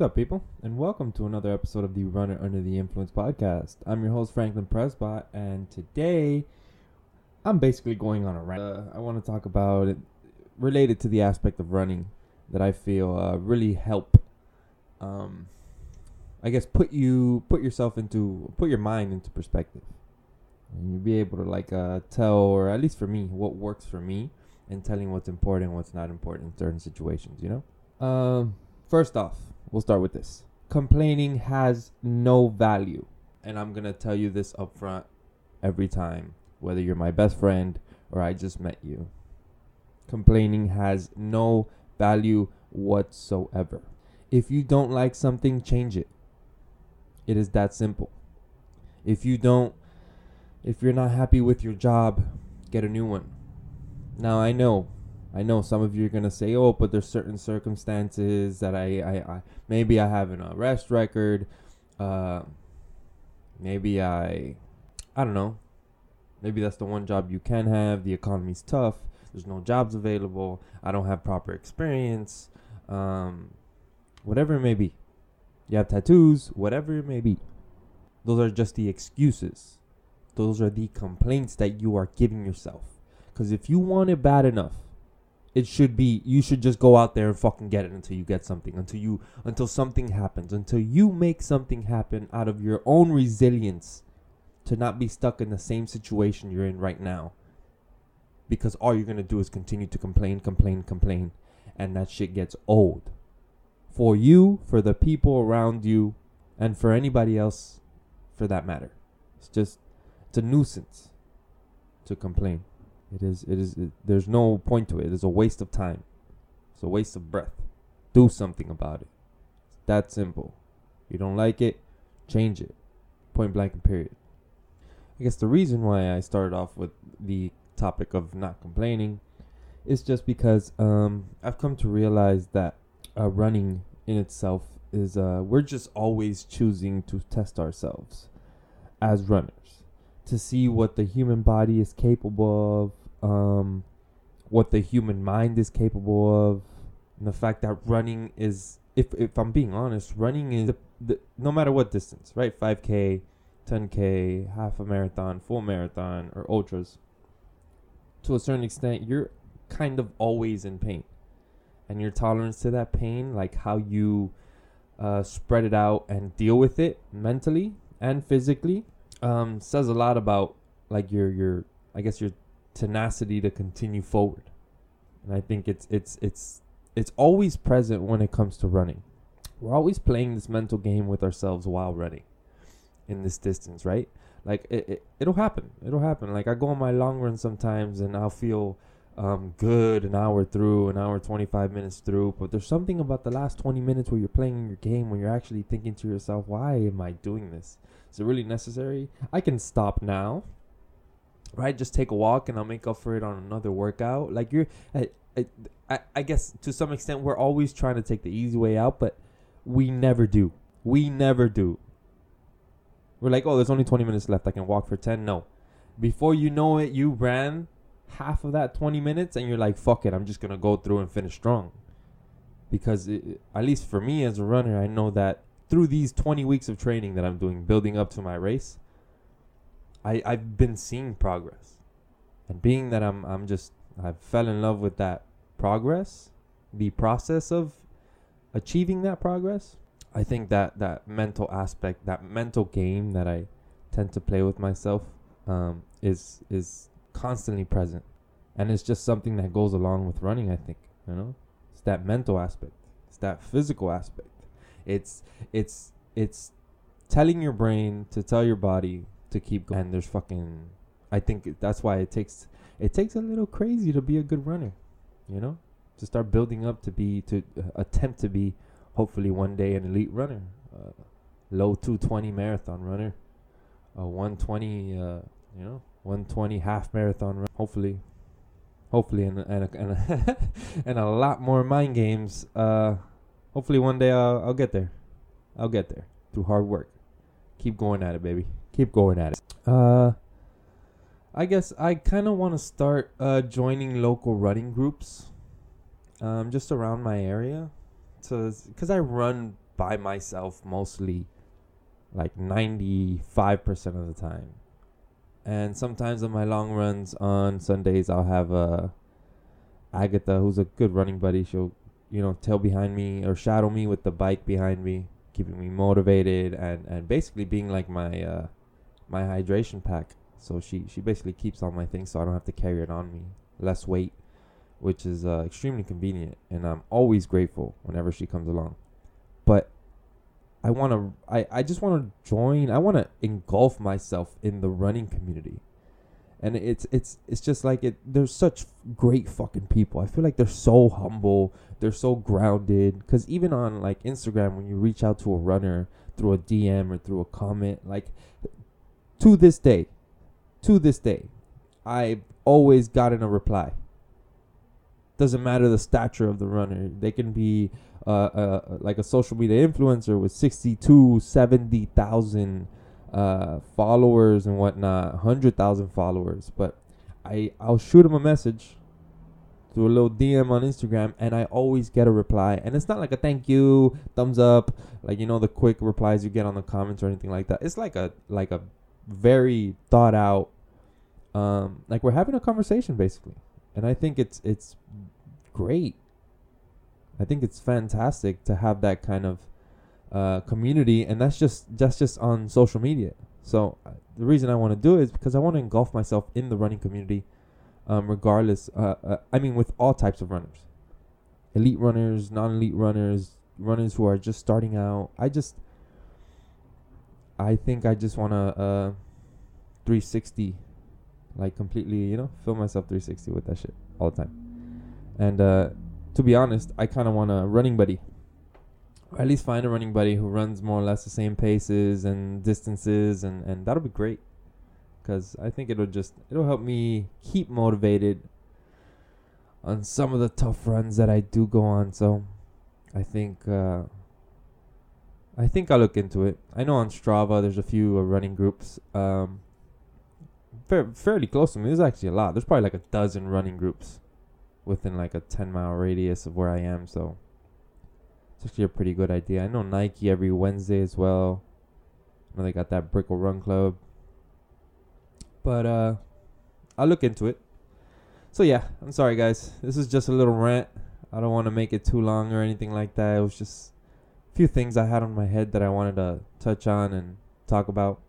What's up, people? And welcome to another episode of the Runner Under the Influence podcast. I'm your host, Franklin Presbot, and today I'm basically going on a rant. Uh, I want to talk about it related to the aspect of running that I feel uh, really help. Um, I guess put you put yourself into put your mind into perspective, and you'll be able to like uh, tell, or at least for me, what works for me, and telling what's important, what's not important in certain situations. You know. Um, first off, we'll start with this. Complaining has no value, and I'm gonna tell you this up front every time, whether you're my best friend or I just met you. Complaining has no value whatsoever. If you don't like something, change it. It is that simple. If you don't, if you're not happy with your job, get a new one. Now, I know, I know some of you are gonna say, "Oh, but there's certain circumstances that I, I, I maybe I have an arrest record, uh, maybe I, I don't know, maybe that's the one job you can have. The economy's tough. There's no jobs available. I don't have proper experience. Um, whatever it may be. You have tattoos, whatever it may be. Those are just the excuses. Those are the complaints that you are giving yourself. Because if you want it bad enough, it should be you should just go out there and fucking get it until you get something until you until something happens until you make something happen out of your own resilience to not be stuck in the same situation you're in right now. Because all you're going to do is continue to complain complain complain and that shit gets old. For you for the people around you and for anybody else for that matter. It's just it's a nuisance to complain it is. It is. It, there's no point to it. It's a waste of time. It's a waste of breath. Do something about it. It's that simple. You don't like it, change it. Point blank and period. I guess the reason why I started off with the topic of not complaining is just because um, I've come to realize that uh, running in itself is uh, we're just always choosing to test ourselves as runners to see what the human body is capable of, um, what the human mind is capable of, and the fact that running is, if if I'm being honest, running is the, the no matter what distance, right? 5k, 10k, half a marathon, full marathon, or ultras. To a certain extent, you're kind of always in pain, and your tolerance to that pain, like how you uh, spread it out and deal with it mentally and physically, um, says a lot about like your your I guess your tenacity to continue forward. And I think it's it's it's it's always present when it comes to running. We're always playing this mental game with ourselves while running in this distance, right? Like it, it it'll happen. It'll happen. Like I go on my long run sometimes and I'll feel um, good an hour through, an hour 25 minutes through. But there's something about the last 20 minutes where you're playing your game, when you're actually thinking to yourself, why am I doing this? Is it really necessary? I can stop now, right? Just take a walk and I'll make up for it on another workout. Like you're, I, I, I guess to some extent, we're always trying to take the easy way out, but we never do. We never do. We're like, oh, there's only 20 minutes left. I can walk for 10. No. Before you know it, you ran half of that 20 minutes and you're like, fuck it, I'm just to go through and finish strong. Because, it, at least for me as a runner, I know that through these 20 weeks of training that I'm doing, building up to my race, I, I've been seeing progress. And being that I'm, I'm just, I fell in love with that progress, the process of achieving that progress, I think that that mental aspect, that mental game that I tend to play with myself, um, is is constantly present, and it's just something that goes along with running. I think you know, it's that mental aspect, it's that physical aspect. It's it's it's telling your brain to tell your body to keep going. And there's fucking, I think that's why it takes it takes a little crazy to be a good runner, you know, to start building up to be to uh, attempt to be hopefully one day an elite runner, uh, low 220 marathon runner, a 120, uh, you know, 120 half marathon run. Hopefully, hopefully, and and a, and a, and a lot more mind games. Uh, hopefully one day I'll, I'll get there. I'll get there through hard work. Keep going at it, baby. Keep going at it. Uh, I guess I kind of want to start uh joining local running groups, um, just around my area because I run by myself mostly, like 95% of the time. And sometimes on my long runs on Sundays, I'll have uh, Agatha, who's a good running buddy. She'll, you know, tail behind me or shadow me with the bike behind me, keeping me motivated and, and basically being like my uh, my hydration pack. So she, she basically keeps all my things so I don't have to carry it on me. Less weight, which is uh, extremely convenient. And I'm always grateful whenever she comes along. But I want to I, I just want to join I want to engulf myself in the running community. And it's it's it's just like it there's such great fucking people. I feel like they're so humble, they're so grounded cuz even on like Instagram when you reach out to a runner through a DM or through a comment like to this day to this day I've always gotten a reply. Doesn't matter the stature of the runner. They can be uh, uh, like a social media influencer with 62, 70,000 uh, followers and whatnot, 100,000 followers. But I, I'll shoot him a message through a little DM on Instagram, and I always get a reply. And it's not like a thank you, thumbs up, like you know the quick replies you get on the comments or anything like that. It's like a like a very thought out, um, like we're having a conversation basically. And I think it's it's great I think it's fantastic to have that kind of uh, community, and that's just that's just on social media. So uh, the reason I want to do it is because I want to engulf myself in the running community, um, regardless. Uh, uh, I mean, with all types of runners, elite runners, non-elite runners, runners who are just starting out. I just, I think I just want to uh, 360, like completely, you know, film myself 360 with that shit all the time, and to be honest, I kind of want a running buddy. Or at least find a running buddy who runs more or less the same paces and distances, and, and that'll be great. Because I think it'll just it'll help me keep motivated on some of the tough runs that I do go on. So I think uh, I think I'll look into it. I know on Strava there's a few uh, running groups. Um, fair, fairly close to me. There's actually a lot. There's probably like a dozen running groups within like a 10 mile radius of where I am. So it's actually a pretty good idea. I know Nike every Wednesday as well. I know they got that Brickell Run Club. But uh, I'll look into it. So yeah, I'm sorry guys. This is just a little rant. I don't want to make it too long or anything like that. It was just a few things I had on my head that I wanted to touch on and talk about.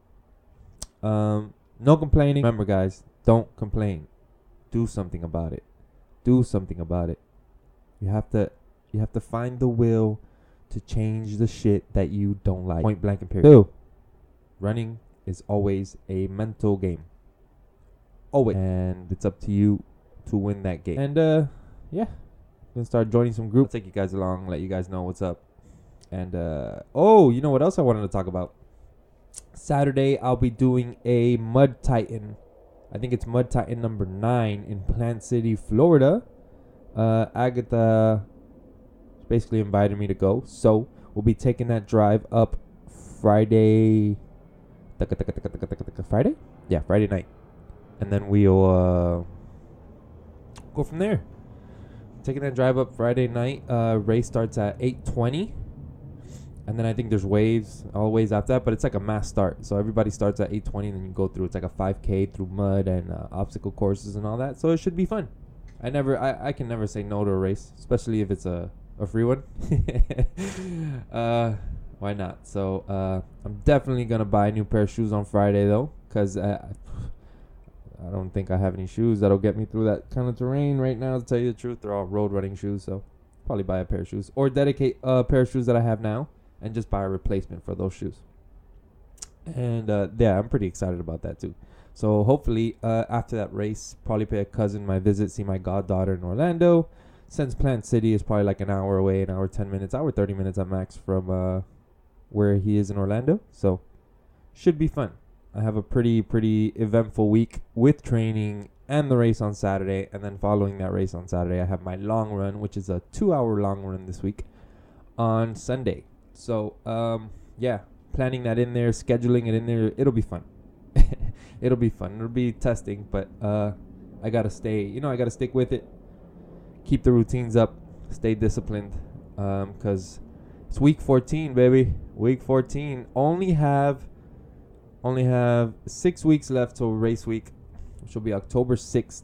Um, no complaining. Remember, guys, don't complain. Do something about it do something about it. You have to you have to find the will to change the shit that you don't like. Point blank and period. Two. Running is always a mental game. Always. And it's up to you to win that game. And uh yeah. Gonna start joining some groups. I'll take you guys along, let you guys know what's up. And uh oh, you know what else I wanted to talk about? Saturday I'll be doing a Mud Titan I think it's Mud Titan number nine in Plant City, Florida. Uh, Agatha basically invited me to go, so we'll be taking that drive up Friday. Friday? Yeah, Friday night, and then we'll uh, go from there. Taking that drive up Friday night. Uh, race starts at eight twenty and then I think there's waves, all waves after that, but it's like a mass start. So everybody starts at 8:20, and then you go through. It's like a 5K through mud and uh, obstacle courses and all that. So it should be fun. I never, I, I can never say no to a race, especially if it's a a free one. uh, why not? So uh, I'm definitely gonna buy a new pair of shoes on Friday though, cause uh, I don't think I have any shoes that'll get me through that kind of terrain right now. To tell you the truth, they're all road running shoes, so probably buy a pair of shoes or dedicate a pair of shoes that I have now and just buy a replacement for those shoes. And uh, yeah, I'm pretty excited about that too. So hopefully, uh, after that race, probably pay a cousin my visit, see my goddaughter in Orlando. Since Plant City is probably like an hour away, an hour ten minutes, hour thirty minutes at max from uh, where he is in Orlando. So should be fun. I have a pretty pretty eventful week with training and the race on Saturday, and then following that race on Saturday, I have my long run, which is a two-hour long run this week on Sunday. So um, yeah, planning that in there, scheduling it in there, it'll be fun. it'll be fun. It'll be testing, but uh, I gotta stay. You know, I gotta stick with it. Keep the routines up. Stay disciplined, because um, It's week 14, baby. Week 14. Only have only have six weeks left till race week, which will be October 6th.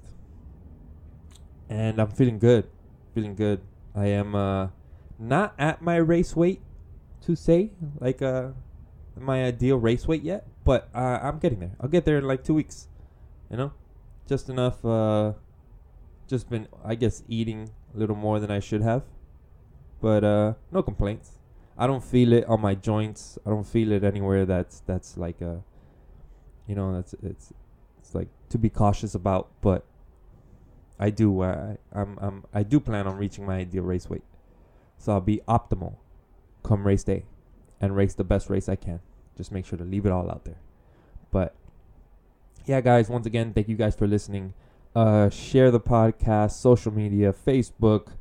And I'm feeling good. Feeling good. I am uh, not at my race weight to say, like uh, my ideal race weight yet, but uh, I'm getting there. I'll get there in like two weeks. You know, just enough. Uh, just been, I guess, eating a little more than I should have, but uh, no complaints. I don't feel it on my joints. I don't feel it anywhere that's that's like a, you know, that's it's it's like to be cautious about. But I do. I I'm I'm I do plan on reaching my ideal race weight, so I'll be optimal come race day, and race the best race I can. Just make sure to leave it all out there. But yeah, guys, once again, thank you guys for listening. Uh, share the podcast, social media, Facebook,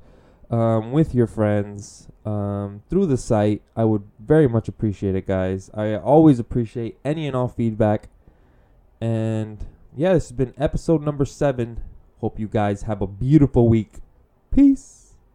um, with your friends, um, through the site. I would very much appreciate it, guys. I always appreciate any and all feedback. And yeah, this has been episode number seven. Hope you guys have a beautiful week. Peace.